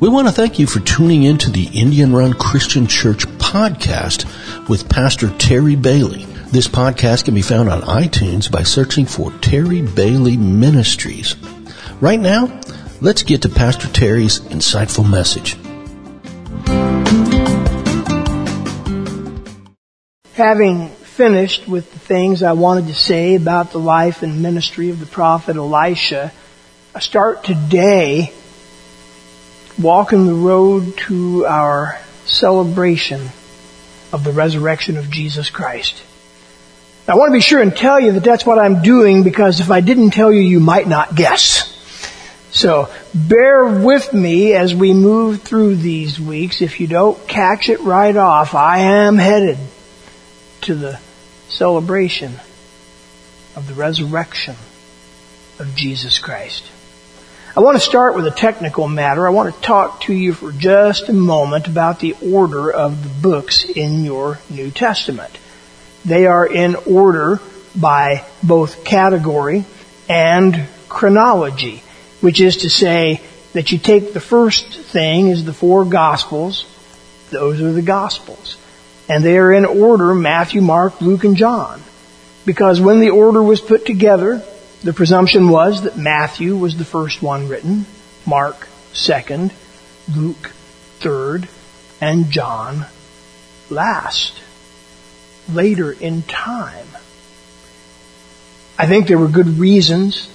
We want to thank you for tuning in to the Indian Run Christian Church podcast with Pastor Terry Bailey. This podcast can be found on iTunes by searching for Terry Bailey Ministries. Right now, let's get to Pastor Terry's insightful message. Having finished with the things I wanted to say about the life and ministry of the prophet Elisha, I start today walking the road to our celebration of the resurrection of Jesus Christ. I want to be sure and tell you that that's what I'm doing because if I didn't tell you, you might not guess. So bear with me as we move through these weeks. If you don't catch it right off, I am headed to the celebration of the resurrection of Jesus Christ. I want to start with a technical matter. I want to talk to you for just a moment about the order of the books in your New Testament. They are in order by both category and chronology, which is to say that you take the first thing is the four gospels. Those are the gospels. And they are in order Matthew, Mark, Luke, and John. Because when the order was put together, the presumption was that Matthew was the first one written, Mark second, Luke third, and John last, later in time. I think there were good reasons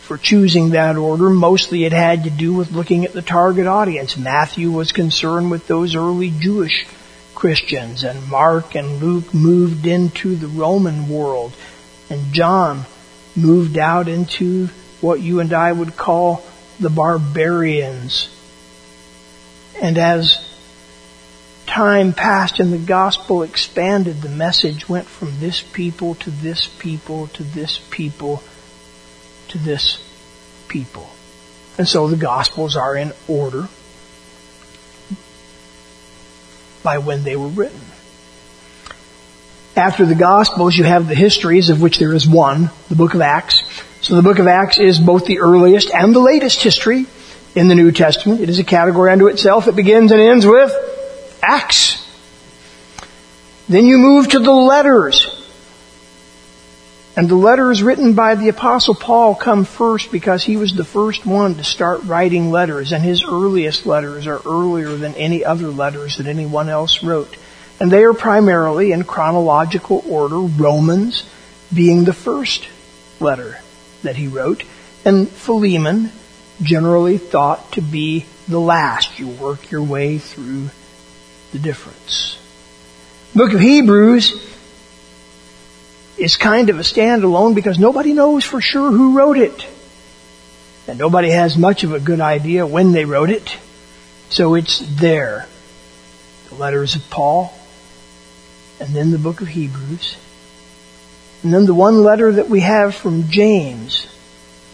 for choosing that order. Mostly it had to do with looking at the target audience. Matthew was concerned with those early Jewish Christians, and Mark and Luke moved into the Roman world, and John moved out into what you and I would call the barbarians. And as time passed and the gospel expanded, the message went from this people to this people to this people to this people. And so the gospels are in order by when they were written. After the Gospels, you have the histories, of which there is one, the book of Acts. So the book of Acts is both the earliest and the latest history in the New Testament. It is a category unto itself. It begins and ends with Acts. Then you move to the letters. And the letters written by the apostle Paul come first because he was the first one to start writing letters and his earliest letters are earlier than any other letters that anyone else wrote. And they are primarily in chronological order, Romans being the first letter that he wrote, and Philemon generally thought to be the last. You work your way through the difference. Book of Hebrews is kind of a standalone because nobody knows for sure who wrote it. And nobody has much of a good idea when they wrote it. So it's there. The letters of Paul, and then the book of Hebrews, and then the one letter that we have from James,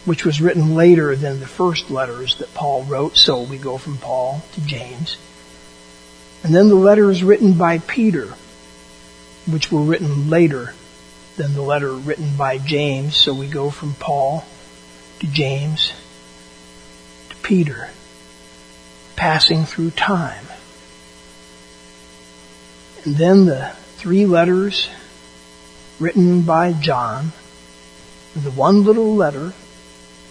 which was written later than the first letters that Paul wrote, so we go from Paul to James. And then the letters written by Peter, which were written later than the letter written by James, so we go from Paul to James to Peter, passing through time. And then the three letters written by John, the one little letter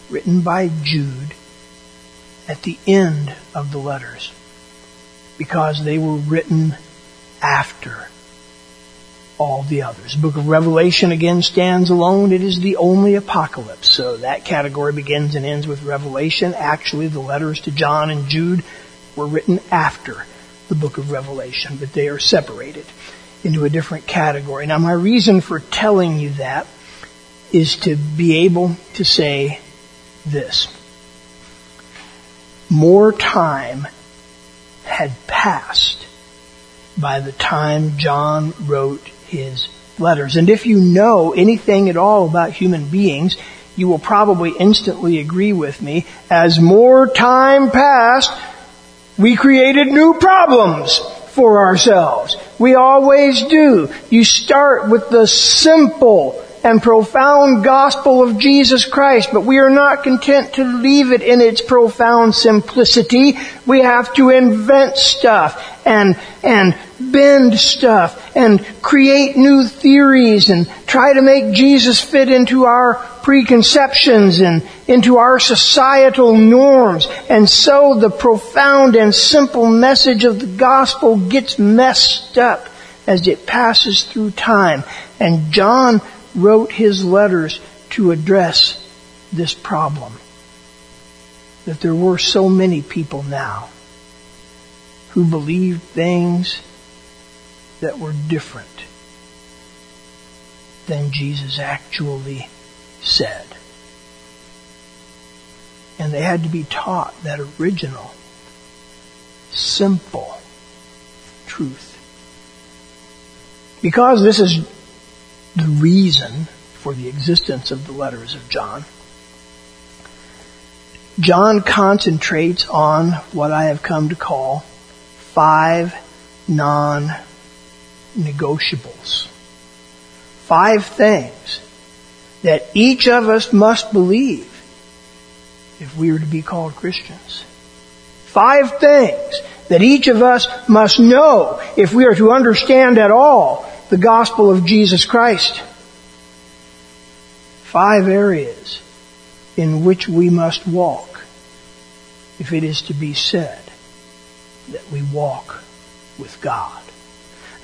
written by Jude at the end of the letters because they were written after all the others. The book of Revelation again stands alone. It is the only apocalypse. So that category begins and ends with Revelation. Actually, the letters to John and Jude were written after the book of Revelation, but they are separated into a different category. Now my reason for telling you that is to be able to say this. More time had passed by the time John wrote his letters. And if you know anything at all about human beings, you will probably instantly agree with me. As more time passed, we created new problems for ourselves. We always do. You start with the simple and profound gospel of Jesus Christ, but we are not content to leave it in its profound simplicity. We have to invent stuff and, and bend stuff and create new theories and try to make Jesus fit into our preconceptions and into our societal norms. And so the profound and simple message of the gospel gets messed up as it passes through time. And John wrote his letters to address this problem. That there were so many people now who believed things that were different than Jesus actually said. And they had to be taught that original, simple truth. Because this is the reason for the existence of the letters of John, John concentrates on what I have come to call five non negotiables. Five things that each of us must believe if we are to be called Christians. Five things that each of us must know if we are to understand at all the gospel of Jesus Christ. Five areas in which we must walk if it is to be said that we walk with God.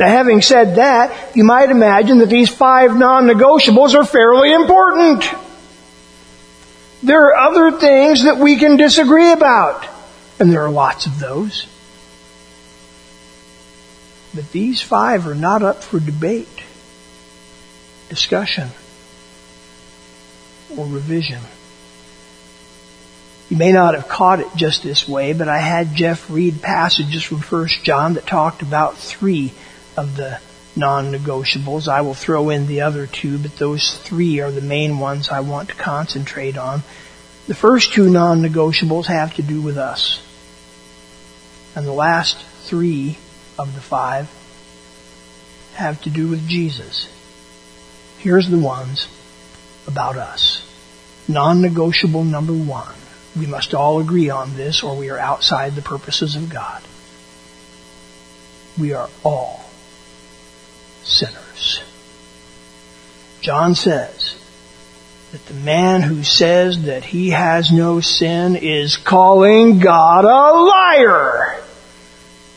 Now having said that, you might imagine that these five non-negotiables are fairly important. There are other things that we can disagree about, and there are lots of those. But these five are not up for debate, discussion, or revision. You may not have caught it just this way, but I had Jeff read passages from 1 John that talked about three of the non-negotiables. I will throw in the other two, but those three are the main ones I want to concentrate on. The first two non-negotiables have to do with us. And the last three of the five have to do with Jesus. Here's the ones about us. Non-negotiable number one. We must all agree on this or we are outside the purposes of God. We are all sinners. John says that the man who says that he has no sin is calling God a liar.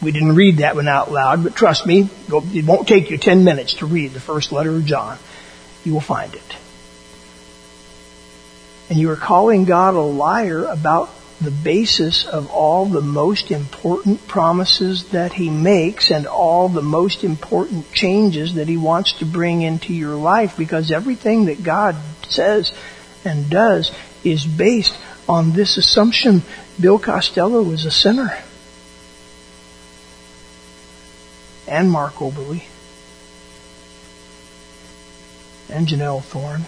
We didn't read that one out loud, but trust me, it won't take you 10 minutes to read the first letter of John. You will find it. And you are calling God a liar about the basis of all the most important promises that he makes and all the most important changes that he wants to bring into your life because everything that God says and does is based on this assumption Bill Costello was a sinner. And Mark Oberly. And Janelle Thorne.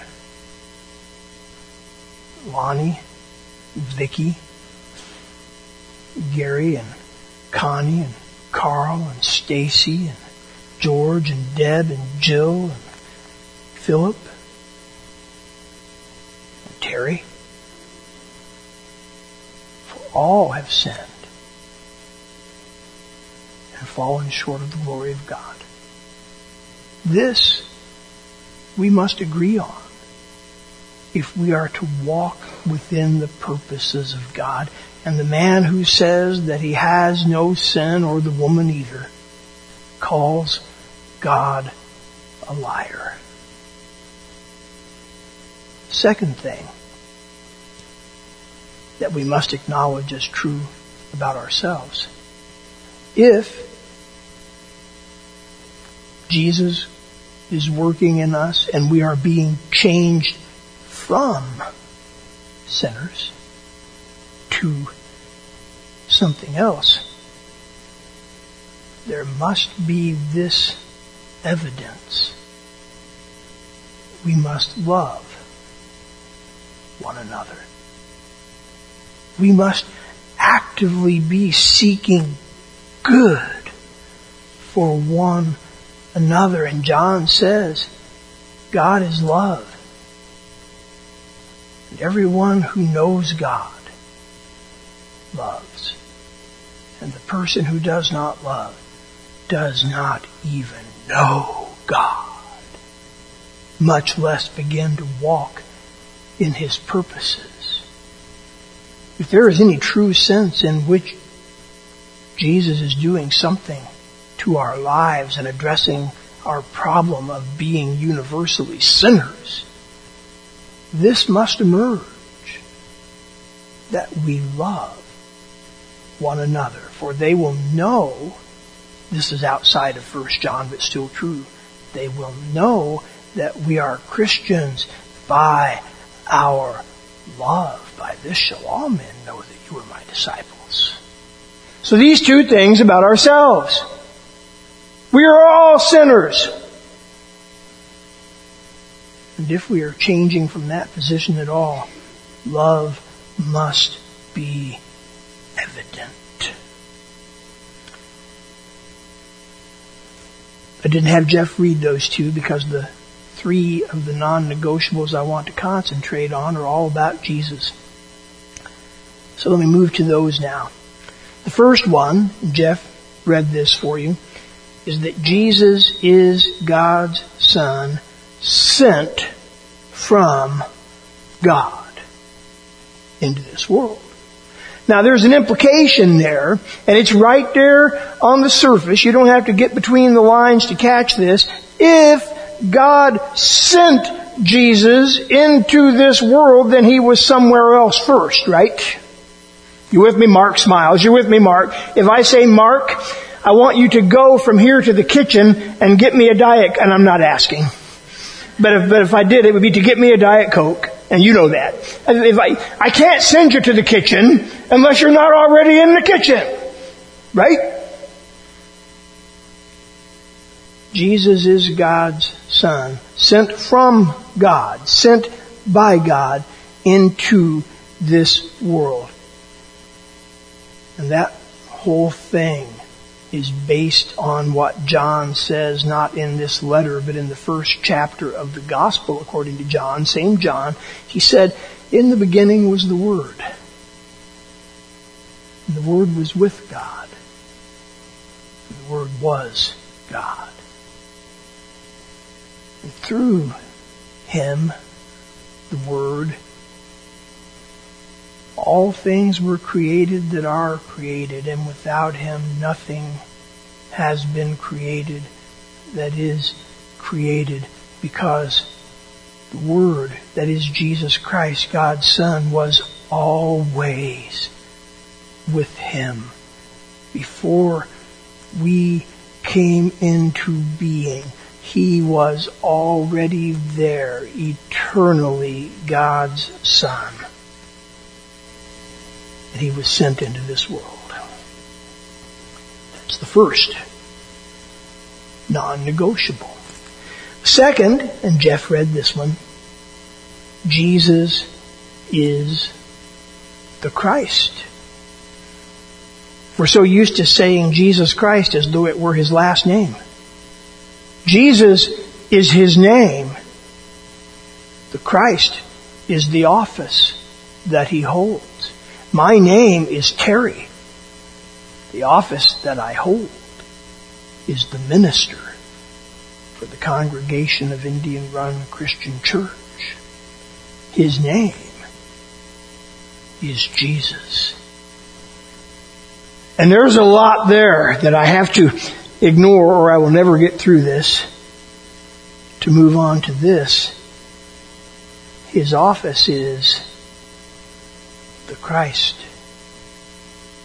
Lonnie. Vicky. Gary and Connie and Carl and Stacy and George and Deb and Jill and Philip and Terry. For all have sinned and fallen short of the glory of God. This we must agree on if we are to walk within the purposes of God. And the man who says that he has no sin, or the woman either, calls God a liar. Second thing that we must acknowledge as true about ourselves. If Jesus is working in us and we are being changed from sinners to something else, there must be this evidence. We must love one another. We must actively be seeking good for one another. And John says God is love. And everyone who knows God loves. And the person who does not love does not even know God, much less begin to walk in His purposes. If there is any true sense in which Jesus is doing something to our lives and addressing our problem of being universally sinners, this must emerge that we love one another, for they will know this is outside of First John, but still true. They will know that we are Christians by our love. By this shall all men know that you are my disciples. So these two things about ourselves. We are all sinners. And if we are changing from that position at all, love must be evident. I didn't have Jeff read those two because the three of the non-negotiables I want to concentrate on are all about Jesus. So let me move to those now. The first one, Jeff read this for you, is that Jesus is God's Son sent from God into this world. Now there's an implication there, and it's right there on the surface. You don't have to get between the lines to catch this. If God sent Jesus into this world, then He was somewhere else first, right? You with me? Mark smiles. You with me, Mark? If I say, Mark, I want you to go from here to the kitchen and get me a diet, and I'm not asking. But if, but if I did, it would be to get me a Diet Coke, and you know that. If I, I can't send you to the kitchen unless you're not already in the kitchen. Right? Jesus is God's Son, sent from God, sent by God into this world. And that whole thing is based on what John says, not in this letter, but in the first chapter of the Gospel according to John, same John. He said, In the beginning was the Word. And the Word was with God. And the Word was God. And through Him, the Word, all things were created that are created, and without him nothing has been created that is created because the Word, that is Jesus Christ, God's Son, was always with him before we came into being. He was already there, eternally God's Son that he was sent into this world. That's the first non-negotiable. Second, and Jeff read this one, Jesus is the Christ. We're so used to saying Jesus Christ as though it were his last name. Jesus is his name. The Christ is the office that he holds. My name is Terry. The office that I hold is the minister for the congregation of Indian Run Christian Church. His name is Jesus. And there's a lot there that I have to ignore or I will never get through this. To move on to this, his office is the Christ,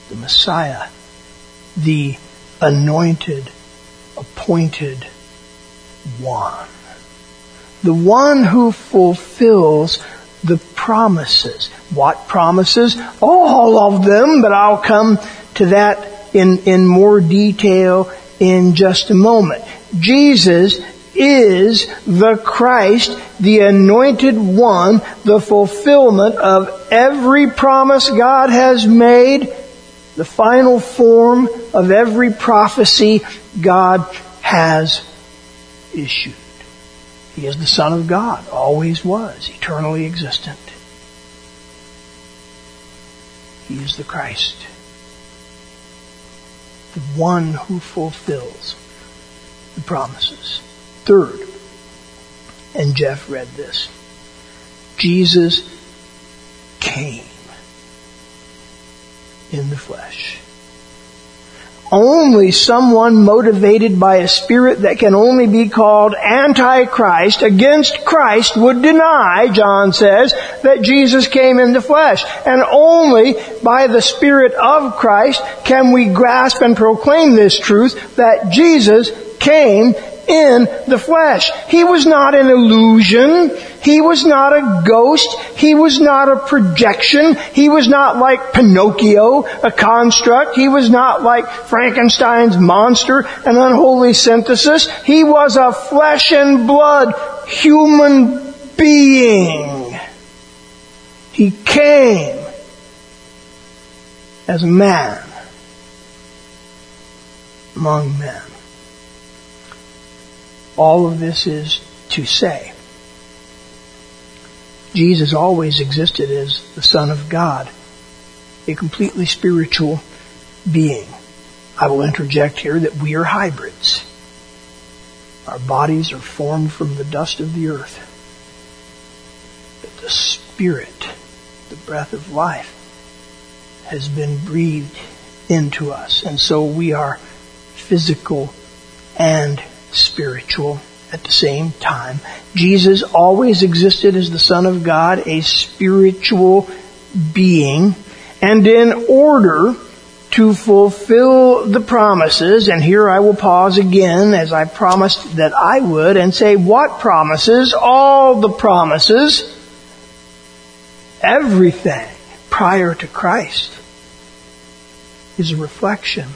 the Messiah, the anointed, appointed one. The one who fulfills the promises. What promises? All of them, but I'll come to that in, in more detail in just a moment. Jesus is the Christ, the anointed one, the fulfillment of every promise God has made, the final form of every prophecy God has issued. He is the Son of God, always was, eternally existent. He is the Christ, the one who fulfills the promises. Third, and Jeff read this, Jesus came in the flesh. Only someone motivated by a spirit that can only be called antichrist against Christ would deny, John says, that Jesus came in the flesh. And only by the spirit of Christ can we grasp and proclaim this truth that Jesus came in the flesh. He was not an illusion. He was not a ghost. He was not a projection. He was not like Pinocchio, a construct. He was not like Frankenstein's monster, an unholy synthesis. He was a flesh and blood human being. He came as a man among men. All of this is to say Jesus always existed as the Son of God, a completely spiritual being. I will interject here that we are hybrids. Our bodies are formed from the dust of the earth. But the Spirit, the breath of life, has been breathed into us. And so we are physical and spiritual at the same time. Jesus always existed as the Son of God, a spiritual being, and in order to fulfill the promises, and here I will pause again as I promised that I would and say what promises? All the promises. Everything prior to Christ is a reflection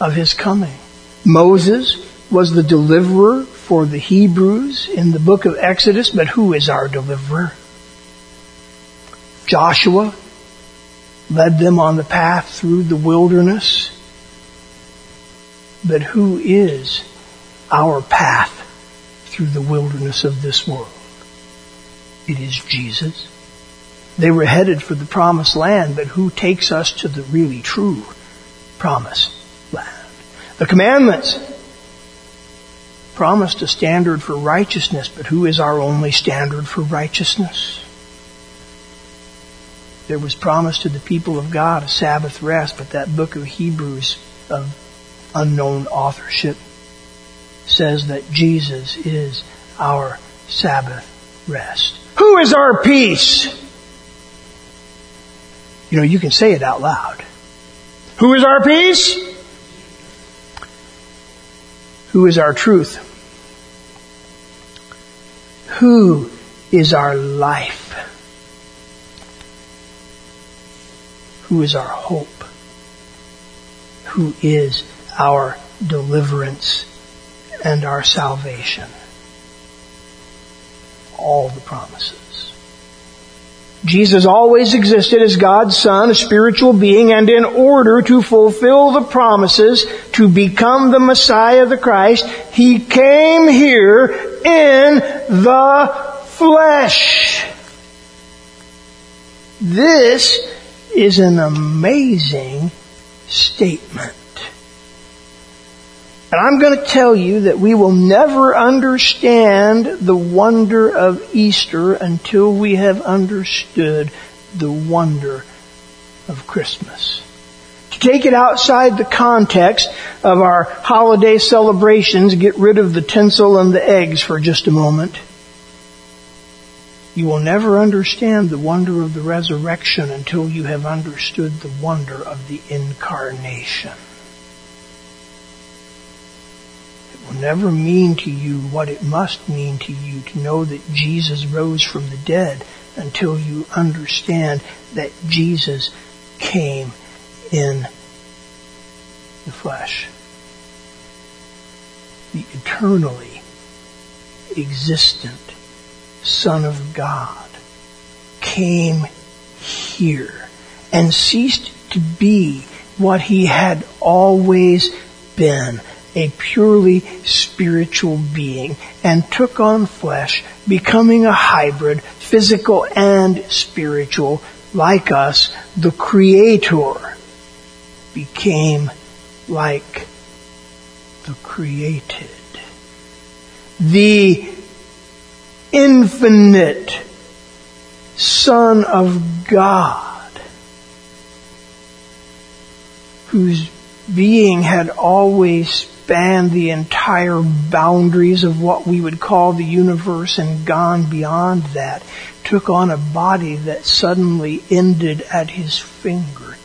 of His coming. Moses was the deliverer for the Hebrews in the book of Exodus, but who is our deliverer? Joshua led them on the path through the wilderness, but who is our path through the wilderness of this world? It is Jesus. They were headed for the promised land, but who takes us to the really true promised land? The commandments promised a standard for righteousness, but who is our only standard for righteousness? There was promised to the people of God a Sabbath rest, but that book of Hebrews of unknown authorship says that Jesus is our Sabbath rest. Who is our peace? You know, you can say it out loud. Who is our peace? Who is our truth? Who is our life? Who is our hope? Who is our deliverance and our salvation? All the promises. Jesus always existed as God's Son, a spiritual being, and in order to fulfill the promises to become the Messiah, the Christ, He came here in the flesh. This is an amazing statement. And I'm going to tell you that we will never understand the wonder of Easter until we have understood the wonder of Christmas. To take it outside the context of our holiday celebrations, get rid of the tinsel and the eggs for just a moment. You will never understand the wonder of the resurrection until you have understood the wonder of the incarnation. Will never mean to you what it must mean to you to know that Jesus rose from the dead until you understand that Jesus came in the flesh. The eternally existent Son of God came here and ceased to be what he had always been a purely spiritual being and took on flesh, becoming a hybrid, physical and spiritual, like us, the Creator became like the created. The infinite Son of God, whose being had always spanned the entire boundaries of what we would call the universe and gone beyond that, took on a body that suddenly ended at his fingertips.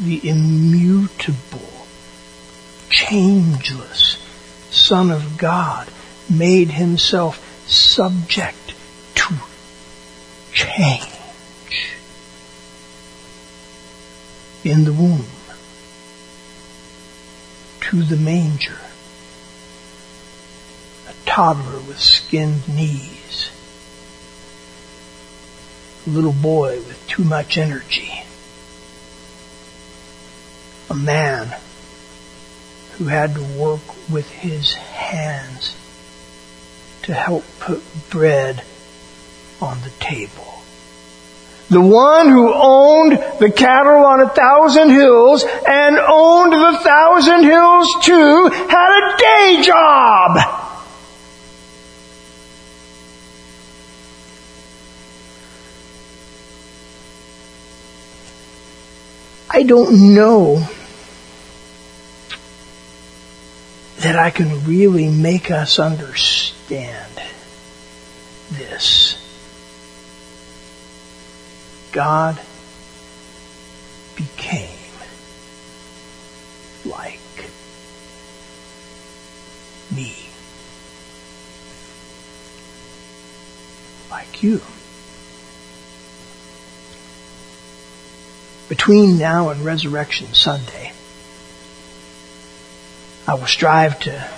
The immutable, changeless Son of God made himself subject to change in the womb to the manger. A toddler with skinned knees. A little boy with too much energy. A man who had to work with his hands to help put bread on the table. The one who owned the cattle on a thousand hills and owned the thousand hills too had a day job. I don't know that I can really make us understand this. God became like me. Like you. Between now and Resurrection Sunday, I will strive to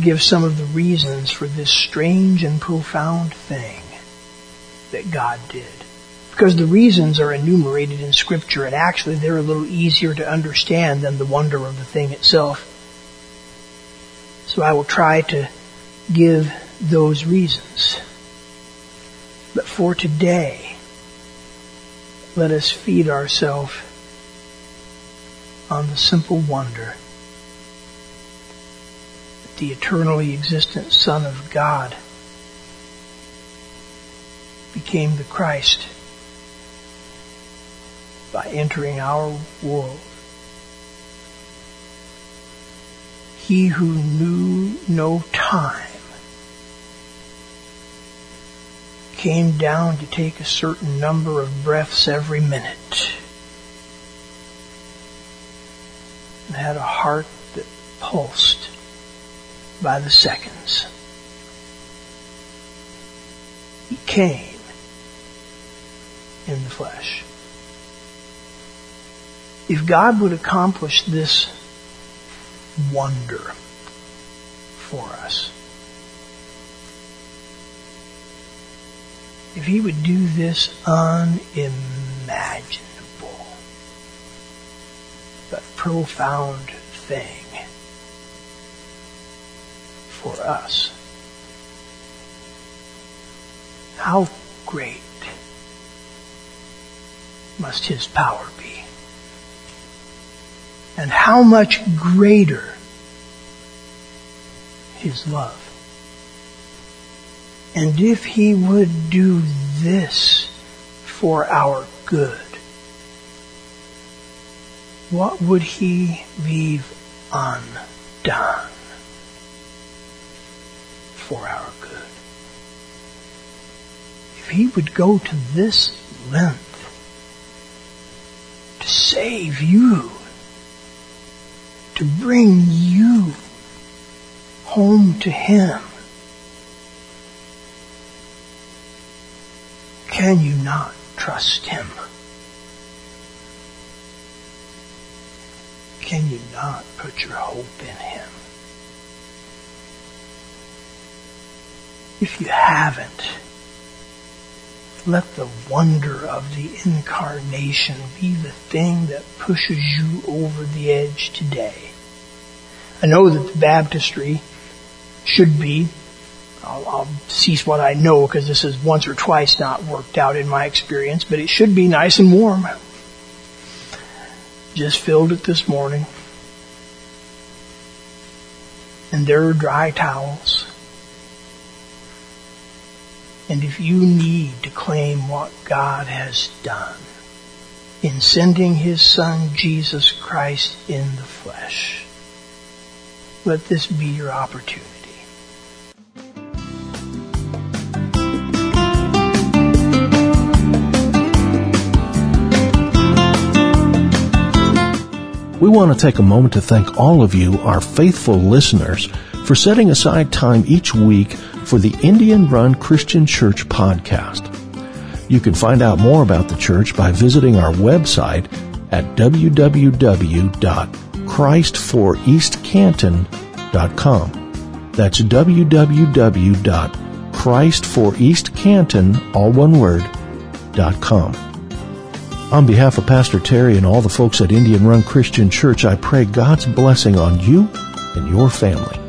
give some of the reasons for this strange and profound thing that God did. Because the reasons are enumerated in scripture and actually they're a little easier to understand than the wonder of the thing itself. So I will try to give those reasons. But for today, let us feed ourselves on the simple wonder that the eternally existent Son of God, became the Christ by entering our world. He who knew no time came down to take a certain number of breaths every minute and had a heart that pulsed by the seconds. He came in the flesh. If God would accomplish this wonder for us, if He would do this unimaginable but profound thing, for us. How great must His power be? And how much greater His love? And if He would do this for our good, what would He leave undone? for our good. If he would go to this length to save you, to bring you home to him, can you not trust him? Can you not put your hope in him? If you haven't, let the wonder of the incarnation be the thing that pushes you over the edge today. I know that the baptistry should be, I'll, I'll cease what I know because this has once or twice not worked out in my experience, but it should be nice and warm. Just filled it this morning. And there are dry towels. And if you need to claim what God has done in sending His Son Jesus Christ in the flesh, let this be your opportunity. We want to take a moment to thank all of you, our faithful listeners, for setting aside time each week for the Indian Run Christian Church podcast. You can find out more about the church by visiting our website at www.christforeastcanton.com. That's www.christforeastcanton, all one word, .com. On behalf of Pastor Terry and all the folks at Indian Run Christian Church, I pray God's blessing on you and your family.